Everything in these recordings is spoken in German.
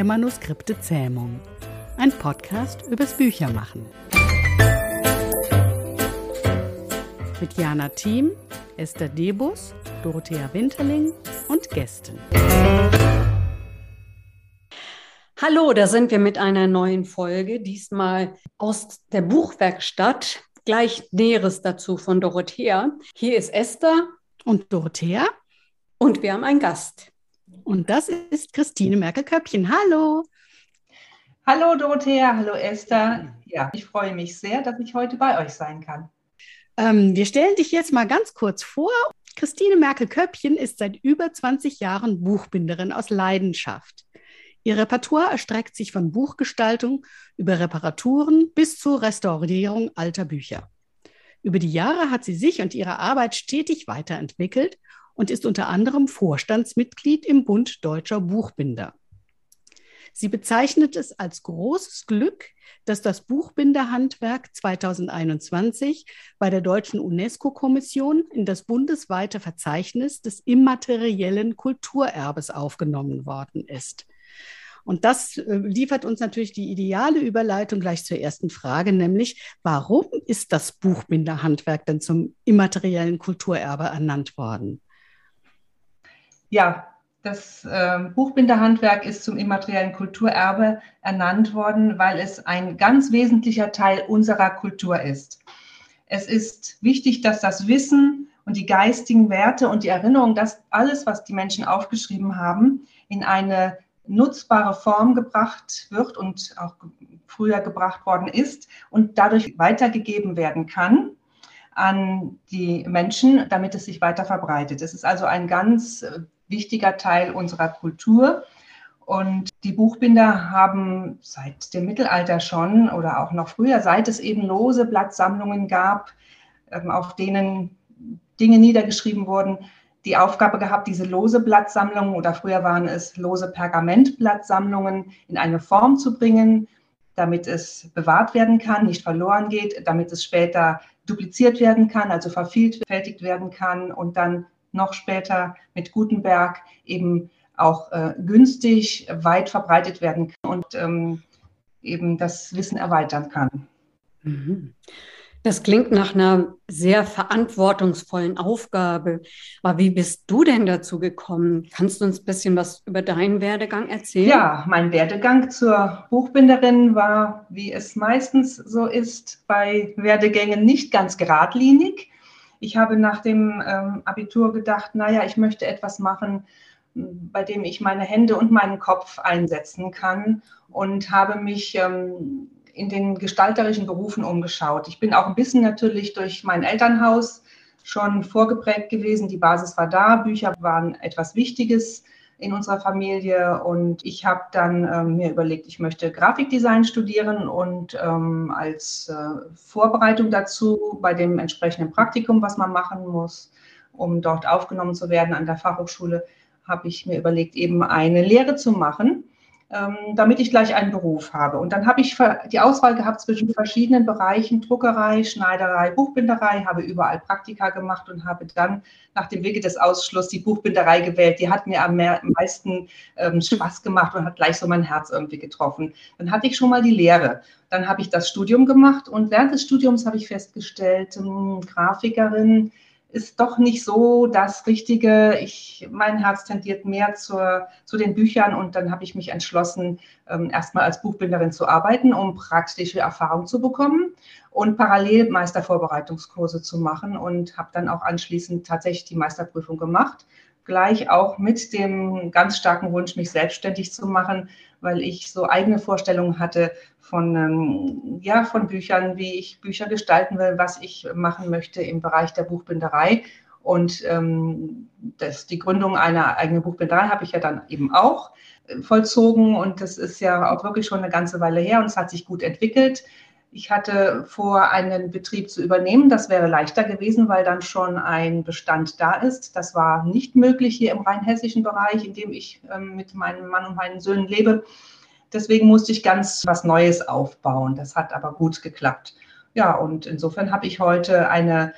der Manuskripte-Zähmung. Ein Podcast übers Büchermachen. Mit Jana Thiem, Esther Debus, Dorothea Winterling und Gästen. Hallo, da sind wir mit einer neuen Folge, diesmal aus der Buchwerkstatt. Gleich Näheres dazu von Dorothea. Hier ist Esther und Dorothea. Und wir haben einen Gast. Und das ist Christine Merkel-Köppchen. Hallo. Hallo Dorothea, hallo Esther. Ja, ich freue mich sehr, dass ich heute bei euch sein kann. Ähm, wir stellen dich jetzt mal ganz kurz vor. Christine Merkel-Köppchen ist seit über 20 Jahren Buchbinderin aus Leidenschaft. Ihr Repertoire erstreckt sich von Buchgestaltung über Reparaturen bis zur Restaurierung alter Bücher. Über die Jahre hat sie sich und ihre Arbeit stetig weiterentwickelt und ist unter anderem Vorstandsmitglied im Bund Deutscher Buchbinder. Sie bezeichnet es als großes Glück, dass das Buchbinderhandwerk 2021 bei der Deutschen UNESCO-Kommission in das bundesweite Verzeichnis des immateriellen Kulturerbes aufgenommen worden ist. Und das äh, liefert uns natürlich die ideale Überleitung gleich zur ersten Frage, nämlich warum ist das Buchbinderhandwerk denn zum immateriellen Kulturerbe ernannt worden? Ja, das äh, Buchbinderhandwerk ist zum immateriellen Kulturerbe ernannt worden, weil es ein ganz wesentlicher Teil unserer Kultur ist. Es ist wichtig, dass das Wissen und die geistigen Werte und die Erinnerung, dass alles, was die Menschen aufgeschrieben haben, in eine nutzbare Form gebracht wird und auch früher gebracht worden ist und dadurch weitergegeben werden kann an die Menschen, damit es sich weiter verbreitet. Es ist also ein ganz äh, wichtiger Teil unserer Kultur. Und die Buchbinder haben seit dem Mittelalter schon oder auch noch früher, seit es eben lose Blattsammlungen gab, ähm, auf denen Dinge niedergeschrieben wurden, die Aufgabe gehabt, diese lose Blattsammlungen oder früher waren es lose Pergamentblattsammlungen in eine Form zu bringen, damit es bewahrt werden kann, nicht verloren geht, damit es später dupliziert werden kann, also vervielfältigt werden kann und dann noch später mit Gutenberg eben auch äh, günstig weit verbreitet werden kann und ähm, eben das Wissen erweitern kann. Mhm. Das klingt nach einer sehr verantwortungsvollen Aufgabe. Aber wie bist du denn dazu gekommen? Kannst du uns ein bisschen was über deinen Werdegang erzählen? Ja, mein Werdegang zur Buchbinderin war, wie es meistens so ist, bei Werdegängen nicht ganz geradlinig. Ich habe nach dem ähm, Abitur gedacht, naja, ich möchte etwas machen, bei dem ich meine Hände und meinen Kopf einsetzen kann und habe mich ähm, in den gestalterischen Berufen umgeschaut. Ich bin auch ein bisschen natürlich durch mein Elternhaus schon vorgeprägt gewesen. Die Basis war da, Bücher waren etwas Wichtiges in unserer Familie und ich habe dann ähm, mir überlegt, ich möchte Grafikdesign studieren und ähm, als äh, Vorbereitung dazu bei dem entsprechenden Praktikum, was man machen muss, um dort aufgenommen zu werden an der Fachhochschule, habe ich mir überlegt, eben eine Lehre zu machen damit ich gleich einen Beruf habe. Und dann habe ich die Auswahl gehabt zwischen verschiedenen Bereichen, Druckerei, Schneiderei, Buchbinderei, habe überall Praktika gemacht und habe dann nach dem Wege des Ausschlusses die Buchbinderei gewählt. Die hat mir am meisten ähm, Spaß gemacht und hat gleich so mein Herz irgendwie getroffen. Dann hatte ich schon mal die Lehre. Dann habe ich das Studium gemacht und während des Studiums habe ich festgestellt, ähm, Grafikerin, ist doch nicht so das Richtige. Ich, mein Herz tendiert mehr zur, zu den Büchern und dann habe ich mich entschlossen, ähm, erstmal als Buchbinderin zu arbeiten, um praktische Erfahrung zu bekommen und parallel Meistervorbereitungskurse zu machen und habe dann auch anschließend tatsächlich die Meisterprüfung gemacht. Gleich auch mit dem ganz starken Wunsch, mich selbstständig zu machen, weil ich so eigene Vorstellungen hatte von, ähm, ja, von Büchern, wie ich Bücher gestalten will, was ich machen möchte im Bereich der Buchbinderei. Und ähm, das, die Gründung einer eigenen Buchbinderei habe ich ja dann eben auch äh, vollzogen. Und das ist ja auch wirklich schon eine ganze Weile her und es hat sich gut entwickelt. Ich hatte vor, einen Betrieb zu übernehmen. Das wäre leichter gewesen, weil dann schon ein Bestand da ist. Das war nicht möglich hier im rheinhessischen Bereich, in dem ich ähm, mit meinem Mann und meinen Söhnen lebe. Deswegen musste ich ganz was Neues aufbauen. Das hat aber gut geklappt. Ja, und insofern habe ich heute eine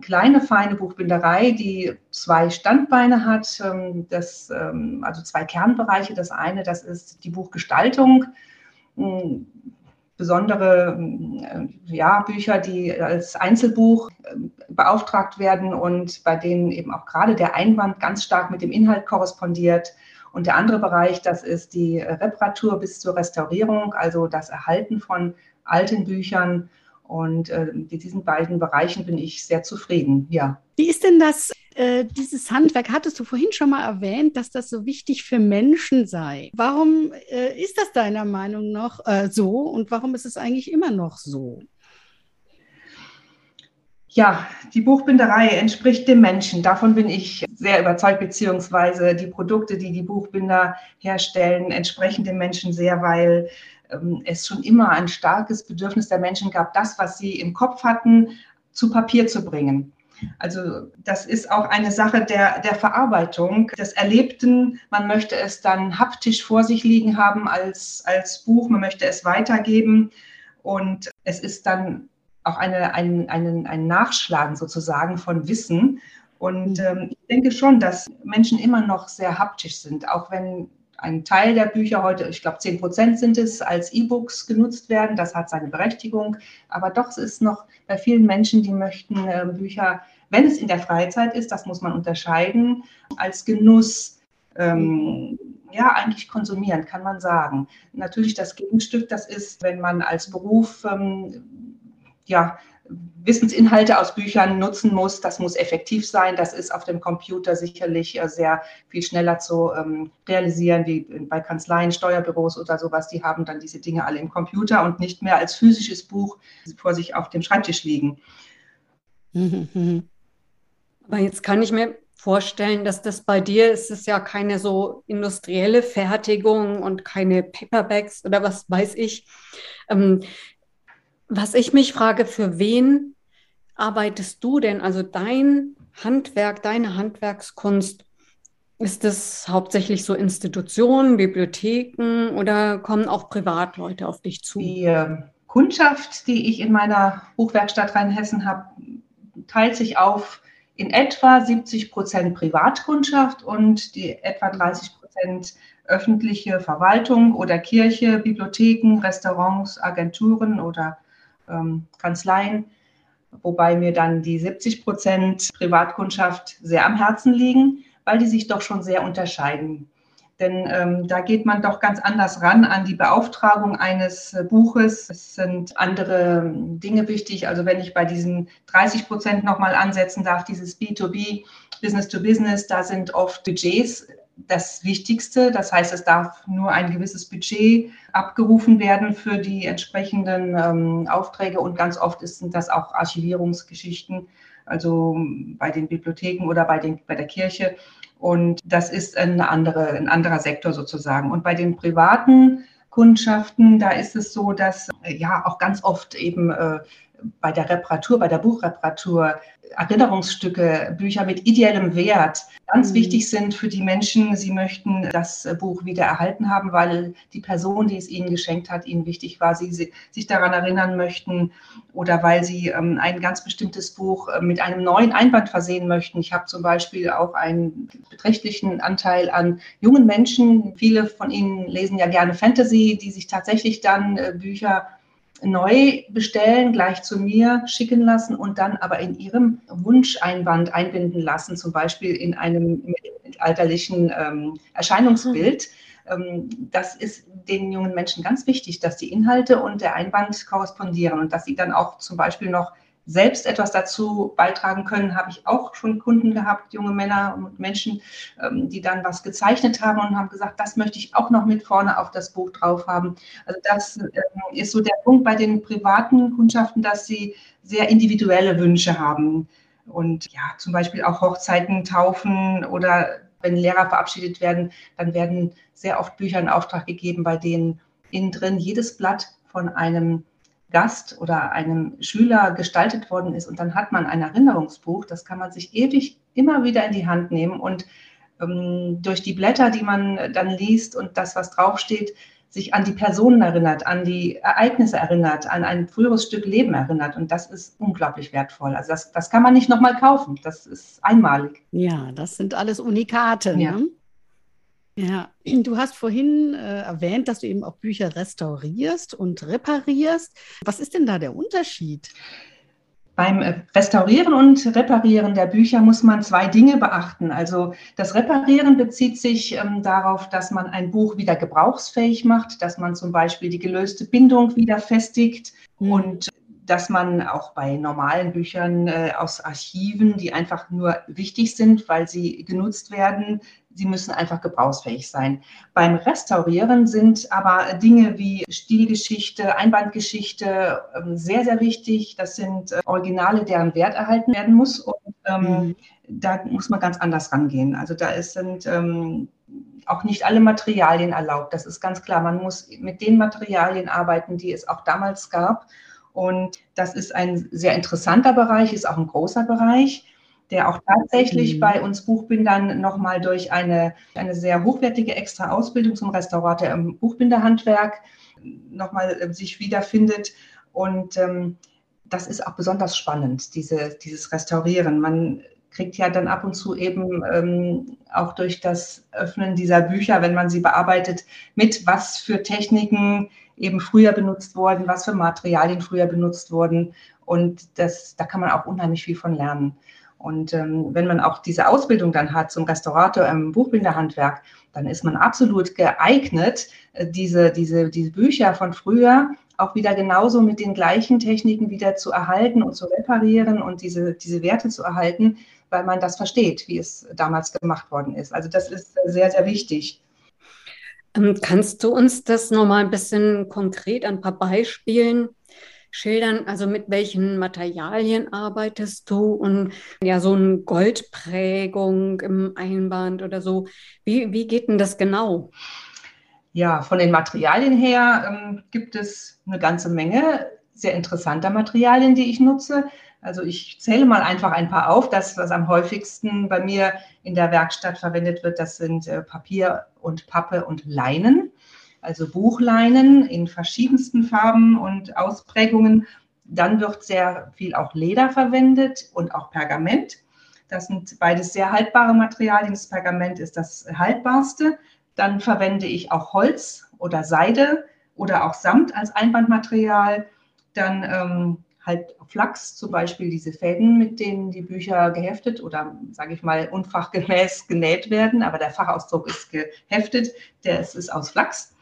kleine, feine Buchbinderei, die zwei Standbeine hat, ähm, das, ähm, also zwei Kernbereiche. Das eine, das ist die Buchgestaltung, hm, besondere hm, ja, Bücher, die als Einzelbuch ähm, beauftragt werden und bei denen eben auch gerade der Einwand ganz stark mit dem Inhalt korrespondiert. Und der andere Bereich, das ist die Reparatur bis zur Restaurierung, also das Erhalten von alten Büchern und äh, mit diesen beiden Bereichen bin ich sehr zufrieden, ja. Wie ist denn das, äh, dieses Handwerk? Hattest du vorhin schon mal erwähnt, dass das so wichtig für Menschen sei. Warum äh, ist das deiner Meinung nach äh, so und warum ist es eigentlich immer noch so? Ja, die Buchbinderei entspricht dem Menschen. Davon bin ich sehr überzeugt, beziehungsweise die Produkte, die die Buchbinder herstellen, entsprechen dem Menschen sehr, weil ähm, es schon immer ein starkes Bedürfnis der Menschen gab, das, was sie im Kopf hatten, zu Papier zu bringen. Also das ist auch eine Sache der, der Verarbeitung des Erlebten. Man möchte es dann haptisch vor sich liegen haben als, als Buch, man möchte es weitergeben und es ist dann auch eine, ein, ein, ein Nachschlagen sozusagen von Wissen. Und mhm. ähm, ich denke schon, dass Menschen immer noch sehr haptisch sind, auch wenn ein Teil der Bücher heute, ich glaube 10 Prozent sind es, als E-Books genutzt werden. Das hat seine Berechtigung. Aber doch es ist noch bei vielen Menschen, die möchten äh, Bücher, wenn es in der Freizeit ist, das muss man unterscheiden, als Genuss ähm, ja, eigentlich konsumieren, kann man sagen. Natürlich das Gegenstück, das ist, wenn man als Beruf ähm, ja, Wissensinhalte aus Büchern nutzen muss. Das muss effektiv sein. Das ist auf dem Computer sicherlich äh, sehr viel schneller zu ähm, realisieren, wie bei Kanzleien, Steuerbüros oder sowas. Die haben dann diese Dinge alle im Computer und nicht mehr als physisches Buch vor sich auf dem Schreibtisch liegen. Aber jetzt kann ich mir vorstellen, dass das bei dir ist es ja keine so industrielle Fertigung und keine Paperbacks oder was weiß ich. Ähm, was ich mich frage, für wen arbeitest du denn? Also dein Handwerk, deine Handwerkskunst, ist es hauptsächlich so Institutionen, Bibliotheken oder kommen auch Privatleute auf dich zu? Die äh, Kundschaft, die ich in meiner Buchwerkstatt Rheinhessen habe, teilt sich auf in etwa 70 Prozent Privatkundschaft und die etwa 30 Prozent öffentliche Verwaltung oder Kirche, Bibliotheken, Restaurants, Agenturen oder ähm, Kanzleien wobei mir dann die 70 Prozent Privatkundschaft sehr am Herzen liegen, weil die sich doch schon sehr unterscheiden. Denn ähm, da geht man doch ganz anders ran an die Beauftragung eines äh, Buches. Es sind andere ähm, Dinge wichtig. Also wenn ich bei diesen 30 Prozent nochmal ansetzen darf, dieses B2B, Business to Business, da sind oft Budgets das Wichtigste. Das heißt, es darf nur ein gewisses Budget abgerufen werden für die entsprechenden ähm, Aufträge und ganz oft sind das auch Archivierungsgeschichten, also bei den Bibliotheken oder bei, den, bei der Kirche. Und das ist eine andere, ein anderer Sektor sozusagen. Und bei den privaten Kundschaften, da ist es so, dass ja auch ganz oft eben äh, bei der Reparatur, bei der Buchreparatur Erinnerungsstücke, Bücher mit ideellem Wert ganz mhm. wichtig sind für die Menschen. Sie möchten das Buch wieder erhalten haben, weil die Person, die es ihnen geschenkt hat, ihnen wichtig war, sie, sie sich daran erinnern möchten oder weil sie ähm, ein ganz bestimmtes Buch äh, mit einem neuen Einband versehen möchten. Ich habe zum Beispiel auch einen beträchtlichen Anteil an jungen Menschen. Viele von ihnen lesen ja gerne Fantasy, die sich tatsächlich dann äh, Bücher neu bestellen, gleich zu mir schicken lassen und dann aber in ihrem Wunscheinband einbinden lassen, zum Beispiel in einem mittelalterlichen ähm, Erscheinungsbild. Ähm, das ist den jungen Menschen ganz wichtig, dass die Inhalte und der Einband korrespondieren und dass sie dann auch zum Beispiel noch selbst etwas dazu beitragen können, habe ich auch schon Kunden gehabt, junge Männer und Menschen, ähm, die dann was gezeichnet haben und haben gesagt, das möchte ich auch noch mit vorne auf das Buch drauf haben. Also das ähm, ist so der Punkt bei den privaten Kundschaften, dass sie sehr individuelle Wünsche haben. Und ja, zum Beispiel auch Hochzeiten, Taufen oder wenn Lehrer verabschiedet werden, dann werden sehr oft Bücher in Auftrag gegeben, bei denen innen drin jedes Blatt von einem Gast oder einem Schüler gestaltet worden ist. Und dann hat man ein Erinnerungsbuch, das kann man sich ewig immer wieder in die Hand nehmen und ähm, durch die Blätter, die man dann liest und das, was draufsteht, sich an die Personen erinnert, an die Ereignisse erinnert, an ein früheres Stück Leben erinnert. Und das ist unglaublich wertvoll. Also das, das kann man nicht nochmal kaufen. Das ist einmalig. Ja, das sind alles Unikate. Ja. Ne? Ja, du hast vorhin äh, erwähnt, dass du eben auch Bücher restaurierst und reparierst. Was ist denn da der Unterschied? Beim äh, Restaurieren und Reparieren der Bücher muss man zwei Dinge beachten. Also das Reparieren bezieht sich ähm, darauf, dass man ein Buch wieder gebrauchsfähig macht, dass man zum Beispiel die gelöste Bindung wieder festigt mhm. und dass man auch bei normalen Büchern äh, aus Archiven, die einfach nur wichtig sind, weil sie genutzt werden, sie müssen einfach gebrauchsfähig sein. Beim Restaurieren sind aber Dinge wie Stilgeschichte, Einbandgeschichte ähm, sehr, sehr wichtig. Das sind äh, Originale, deren Wert erhalten werden muss. Und ähm, mhm. da muss man ganz anders rangehen. Also da ist, sind ähm, auch nicht alle Materialien erlaubt. Das ist ganz klar. Man muss mit den Materialien arbeiten, die es auch damals gab. Und das ist ein sehr interessanter Bereich, ist auch ein großer Bereich, der auch tatsächlich mhm. bei uns Buchbindern nochmal durch eine, eine sehr hochwertige extra Ausbildung zum Restaurator im Buchbinderhandwerk nochmal äh, sich wiederfindet. Und ähm, das ist auch besonders spannend, diese, dieses Restaurieren. Man kriegt ja dann ab und zu eben ähm, auch durch das Öffnen dieser Bücher, wenn man sie bearbeitet, mit, was für Techniken eben früher benutzt wurden, was für Materialien früher benutzt wurden. Und das, da kann man auch unheimlich viel von lernen. Und ähm, wenn man auch diese Ausbildung dann hat zum Restaurator im Buchbinderhandwerk, dann ist man absolut geeignet, äh, diese, diese, diese Bücher von früher auch wieder genauso mit den gleichen Techniken wieder zu erhalten und zu reparieren und diese, diese Werte zu erhalten, weil man das versteht, wie es damals gemacht worden ist. Also das ist sehr, sehr wichtig. Ähm, kannst du uns das nochmal ein bisschen konkret ein paar Beispielen schildern? Also mit welchen Materialien arbeitest du und ja, so eine Goldprägung im Einband oder so. Wie, wie geht denn das genau? Ja, von den Materialien her ähm, gibt es eine ganze Menge sehr interessanter Materialien, die ich nutze. Also ich zähle mal einfach ein paar auf. Das, was am häufigsten bei mir in der Werkstatt verwendet wird, das sind äh, Papier und Pappe und Leinen. Also Buchleinen in verschiedensten Farben und Ausprägungen. Dann wird sehr viel auch Leder verwendet und auch Pergament. Das sind beides sehr haltbare Materialien. Das Pergament ist das haltbarste. Dann verwende ich auch Holz oder Seide oder auch Samt als Einbandmaterial. Dann ähm, halt Flachs, zum Beispiel diese Fäden, mit denen die Bücher geheftet oder, sage ich mal, unfachgemäß genäht werden, aber der Fachausdruck ist geheftet, der ist, ist aus Flachs.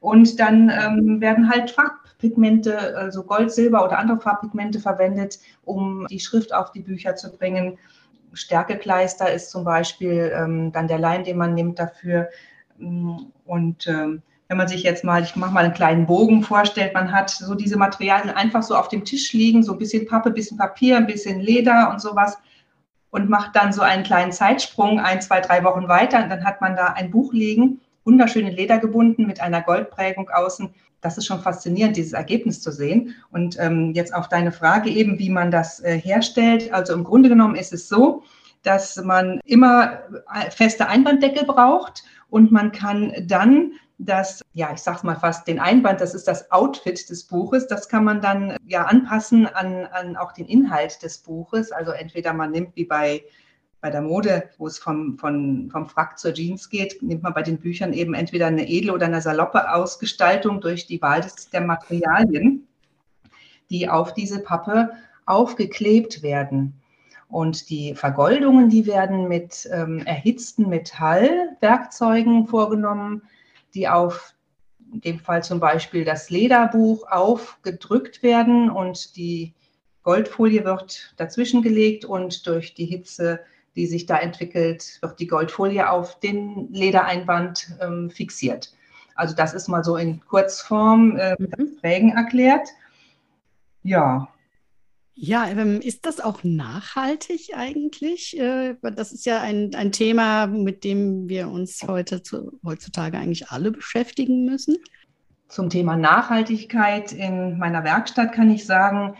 Und dann ähm, werden halt Farbpigmente, also Gold, Silber oder andere Farbpigmente verwendet, um die Schrift auf die Bücher zu bringen. Stärkekleister ist zum Beispiel ähm, dann der Leim, den man nimmt dafür. Und ähm, wenn man sich jetzt mal, ich mache mal einen kleinen Bogen vorstellt, man hat so diese Materialien einfach so auf dem Tisch liegen, so ein bisschen Pappe, ein bisschen Papier, ein bisschen Leder und sowas und macht dann so einen kleinen Zeitsprung, ein, zwei, drei Wochen weiter und dann hat man da ein Buch liegen, wunderschön in Leder gebunden mit einer Goldprägung außen. Das ist schon faszinierend, dieses Ergebnis zu sehen. Und ähm, jetzt auf deine Frage eben, wie man das äh, herstellt. Also im Grunde genommen ist es so, dass man immer äh, feste Einbanddeckel braucht und man kann dann das, ja, ich sag's mal fast, den Einband, das ist das Outfit des Buches, das kann man dann ja anpassen an, an auch den Inhalt des Buches. Also entweder man nimmt wie bei, bei der Mode, wo es vom, von, vom Frack zur Jeans geht, nimmt man bei den Büchern eben entweder eine edle oder eine saloppe Ausgestaltung durch die Wahl des, der Materialien, die auf diese Pappe aufgeklebt werden. Und die Vergoldungen, die werden mit ähm, erhitzten Metallwerkzeugen vorgenommen die auf in dem Fall zum Beispiel das Lederbuch aufgedrückt werden und die Goldfolie wird dazwischen gelegt und durch die Hitze, die sich da entwickelt, wird die Goldfolie auf den Ledereinband ähm, fixiert. Also das ist mal so in Kurzform äh, mhm. Prägen erklärt. Ja, ja, ähm, ist das auch nachhaltig eigentlich? Äh, das ist ja ein, ein Thema, mit dem wir uns heute zu, heutzutage eigentlich alle beschäftigen müssen. Zum Thema Nachhaltigkeit in meiner Werkstatt kann ich sagen,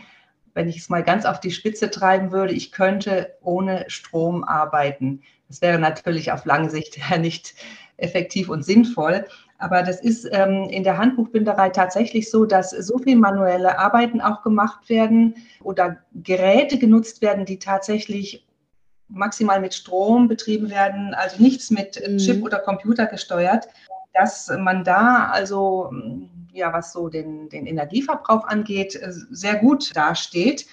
wenn ich es mal ganz auf die Spitze treiben würde, ich könnte ohne Strom arbeiten. Das wäre natürlich auf lange Sicht ja nicht effektiv und sinnvoll. Aber das ist ähm, in der Handbuchbinderei tatsächlich so, dass so viel manuelle Arbeiten auch gemacht werden oder Geräte genutzt werden, die tatsächlich maximal mit Strom betrieben werden, also nichts mit mhm. Chip oder Computer gesteuert, dass man da also, ja, was so den, den Energieverbrauch angeht, sehr gut dasteht.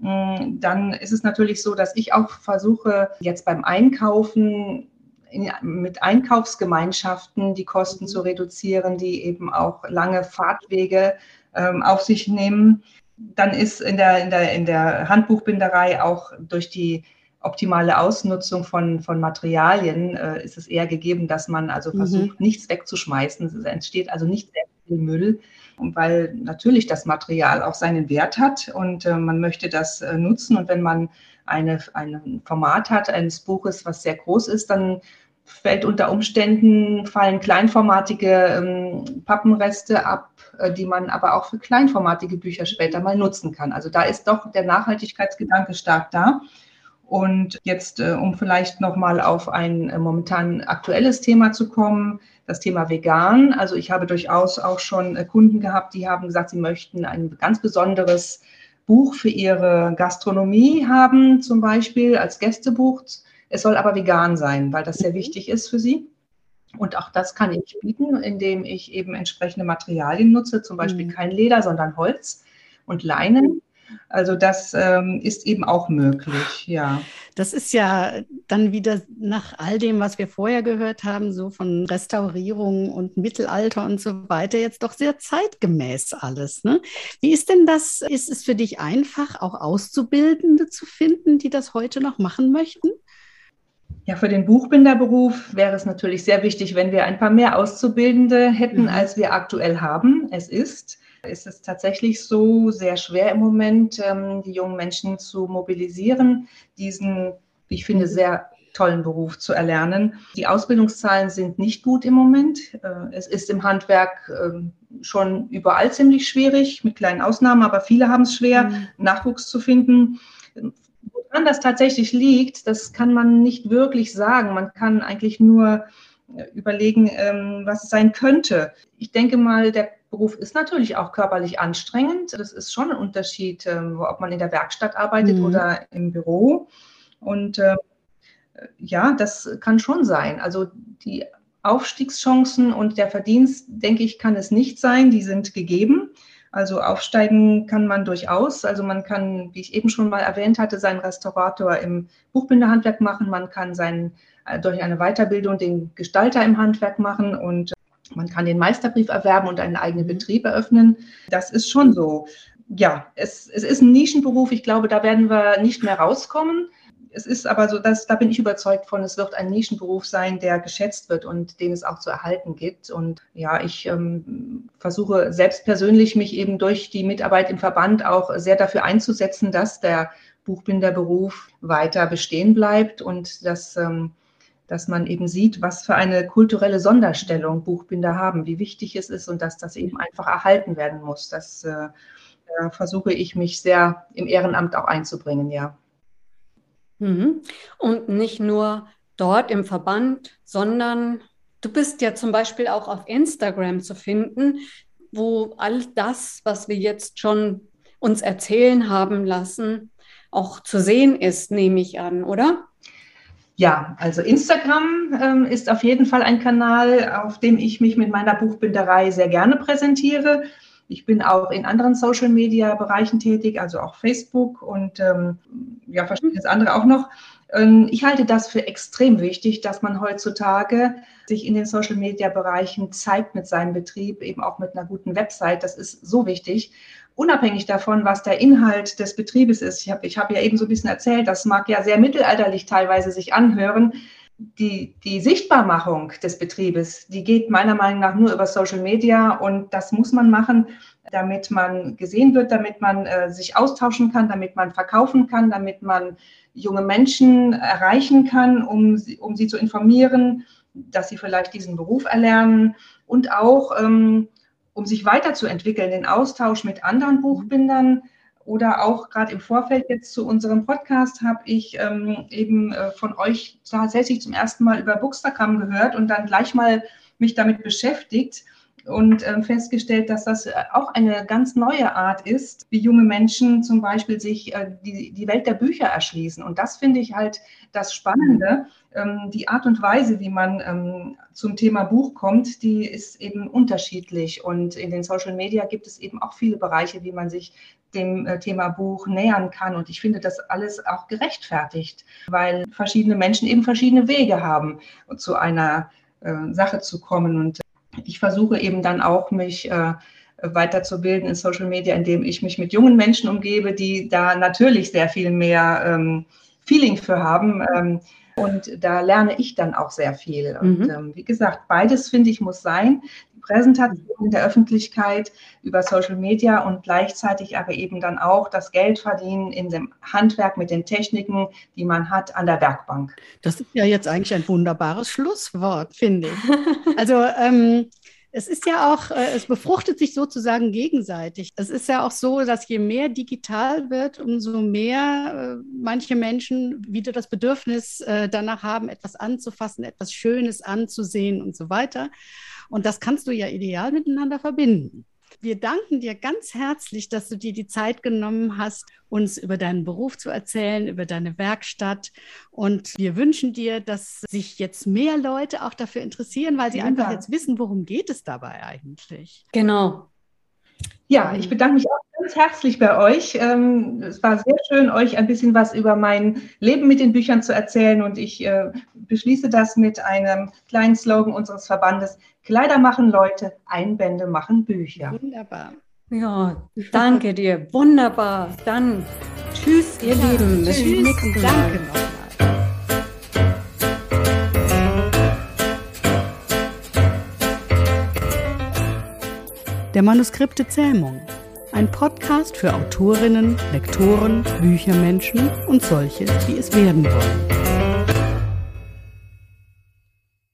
Dann ist es natürlich so, dass ich auch versuche, jetzt beim Einkaufen in, mit Einkaufsgemeinschaften die Kosten zu reduzieren, die eben auch lange Fahrtwege ähm, auf sich nehmen. Dann ist in der, in, der, in der Handbuchbinderei auch durch die optimale Ausnutzung von, von Materialien äh, ist es eher gegeben, dass man also mhm. versucht, mhm. nichts wegzuschmeißen. Es entsteht also nicht sehr viel Müll, weil natürlich das Material auch seinen Wert hat und äh, man möchte das äh, nutzen. Und wenn man eine, ein Format hat eines Buches, was sehr groß ist, dann fällt unter Umständen, fallen kleinformatige ähm, Pappenreste ab, äh, die man aber auch für kleinformatige Bücher später mal nutzen kann. Also da ist doch der Nachhaltigkeitsgedanke stark da. Und jetzt, äh, um vielleicht nochmal auf ein äh, momentan aktuelles Thema zu kommen, das Thema vegan. Also ich habe durchaus auch schon äh, Kunden gehabt, die haben gesagt, sie möchten ein ganz besonderes Buch für ihre Gastronomie haben, zum Beispiel als Gästebuch. Es soll aber vegan sein, weil das sehr mhm. wichtig ist für sie. Und auch das kann ich bieten, indem ich eben entsprechende Materialien nutze, zum Beispiel mhm. kein Leder, sondern Holz und Leinen. Also das ähm, ist eben auch möglich, ja. Das ist ja dann wieder nach all dem, was wir vorher gehört haben, so von Restaurierung und Mittelalter und so weiter, jetzt doch sehr zeitgemäß alles. Ne? Wie ist denn das? Ist es für dich einfach, auch Auszubildende zu finden, die das heute noch machen möchten? Ja, für den Buchbinderberuf wäre es natürlich sehr wichtig, wenn wir ein paar mehr Auszubildende hätten, mhm. als wir aktuell haben. Es ist ist es tatsächlich so sehr schwer im Moment, ähm, die jungen Menschen zu mobilisieren, diesen, wie ich finde, sehr tollen Beruf zu erlernen. Die Ausbildungszahlen sind nicht gut im Moment. Äh, es ist im Handwerk ähm, schon überall ziemlich schwierig, mit kleinen Ausnahmen, aber viele haben es schwer, mhm. Nachwuchs zu finden. Woran das tatsächlich liegt, das kann man nicht wirklich sagen. Man kann eigentlich nur überlegen, ähm, was es sein könnte. Ich denke mal, der Beruf ist natürlich auch körperlich anstrengend. Das ist schon ein Unterschied, ähm, ob man in der Werkstatt arbeitet mhm. oder im Büro. Und äh, ja, das kann schon sein. Also die Aufstiegschancen und der Verdienst, denke ich, kann es nicht sein. Die sind gegeben. Also aufsteigen kann man durchaus. Also man kann, wie ich eben schon mal erwähnt hatte, seinen Restaurator im Buchbinderhandwerk machen. Man kann seinen, äh, durch eine Weiterbildung den Gestalter im Handwerk machen und man kann den Meisterbrief erwerben und einen eigenen mhm. Betrieb eröffnen. Das ist schon so. Ja, es, es ist ein Nischenberuf. Ich glaube, da werden wir nicht mehr rauskommen. Es ist aber so, dass, da bin ich überzeugt von, es wird ein Nischenberuf sein, der geschätzt wird und den es auch zu erhalten gibt. Und ja, ich ähm, versuche selbst persönlich mich eben durch die Mitarbeit im Verband auch sehr dafür einzusetzen, dass der Buchbinderberuf weiter bestehen bleibt und dass ähm, dass man eben sieht, was für eine kulturelle Sonderstellung Buchbinder haben, wie wichtig es ist und dass das eben einfach erhalten werden muss. Das äh, versuche ich mich sehr im Ehrenamt auch einzubringen, ja. Mhm. Und nicht nur dort im Verband, sondern du bist ja zum Beispiel auch auf Instagram zu finden, wo all das, was wir jetzt schon uns erzählen haben lassen, auch zu sehen ist, nehme ich an, oder? Ja, also Instagram ähm, ist auf jeden Fall ein Kanal, auf dem ich mich mit meiner Buchbinderei sehr gerne präsentiere. Ich bin auch in anderen Social-Media-Bereichen tätig, also auch Facebook und ähm, ja, verschiedenes andere auch noch. Ähm, ich halte das für extrem wichtig, dass man heutzutage sich in den Social-Media-Bereichen zeigt mit seinem Betrieb, eben auch mit einer guten Website. Das ist so wichtig unabhängig davon, was der Inhalt des Betriebes ist. Ich habe ich hab ja eben so ein bisschen erzählt, das mag ja sehr mittelalterlich teilweise sich anhören. Die, die Sichtbarmachung des Betriebes, die geht meiner Meinung nach nur über Social Media und das muss man machen, damit man gesehen wird, damit man äh, sich austauschen kann, damit man verkaufen kann, damit man junge Menschen erreichen kann, um, um sie zu informieren, dass sie vielleicht diesen Beruf erlernen und auch ähm, um sich weiterzuentwickeln, den Austausch mit anderen Buchbindern oder auch gerade im Vorfeld jetzt zu unserem Podcast habe ich ähm, eben äh, von euch tatsächlich zum ersten Mal über Bookstagram gehört und dann gleich mal mich damit beschäftigt und ähm, festgestellt, dass das äh, auch eine ganz neue Art ist, wie junge Menschen zum Beispiel sich äh, die, die Welt der Bücher erschließen. Und das finde ich halt das Spannende. Ähm, die Art und Weise, wie man ähm, zum Thema Buch kommt, die ist eben unterschiedlich. Und in den Social Media gibt es eben auch viele Bereiche, wie man sich dem äh, Thema Buch nähern kann. Und ich finde das alles auch gerechtfertigt, weil verschiedene Menschen eben verschiedene Wege haben, zu einer Sache zu kommen. Und ich versuche eben dann auch, mich äh, weiterzubilden in Social Media, indem ich mich mit jungen Menschen umgebe, die da natürlich sehr viel mehr ähm, Feeling für haben. Ähm, und da lerne ich dann auch sehr viel. Und mhm. ähm, wie gesagt, beides finde ich muss sein. Präsentation in der Öffentlichkeit über Social Media und gleichzeitig aber eben dann auch das Geld verdienen in dem Handwerk mit den Techniken, die man hat an der Werkbank. Das ist ja jetzt eigentlich ein wunderbares Schlusswort, finde ich. Also ähm, es ist ja auch, äh, es befruchtet sich sozusagen gegenseitig. Es ist ja auch so, dass je mehr digital wird, umso mehr äh, manche Menschen wieder das Bedürfnis äh, danach haben, etwas anzufassen, etwas Schönes anzusehen und so weiter. Und das kannst du ja ideal miteinander verbinden. Wir danken dir ganz herzlich, dass du dir die Zeit genommen hast, uns über deinen Beruf zu erzählen, über deine Werkstatt. Und wir wünschen dir, dass sich jetzt mehr Leute auch dafür interessieren, weil sie Vielen einfach jetzt wissen, worum geht es dabei eigentlich. Genau. Ja, ich bedanke mich auch ganz herzlich bei euch. Ähm, es war sehr schön, euch ein bisschen was über mein Leben mit den Büchern zu erzählen. Und ich äh, beschließe das mit einem kleinen Slogan unseres Verbandes. Kleider machen Leute, Einbände machen Bücher. Wunderbar. Ja, danke dir. Wunderbar. Dann tschüss, ihr ja, Lieben. Bis zum nächsten Mal. Danke nochmal. Der Manuskripte Zähmung. Ein Podcast für Autorinnen, Lektoren, Büchermenschen und solche, die es werden wollen.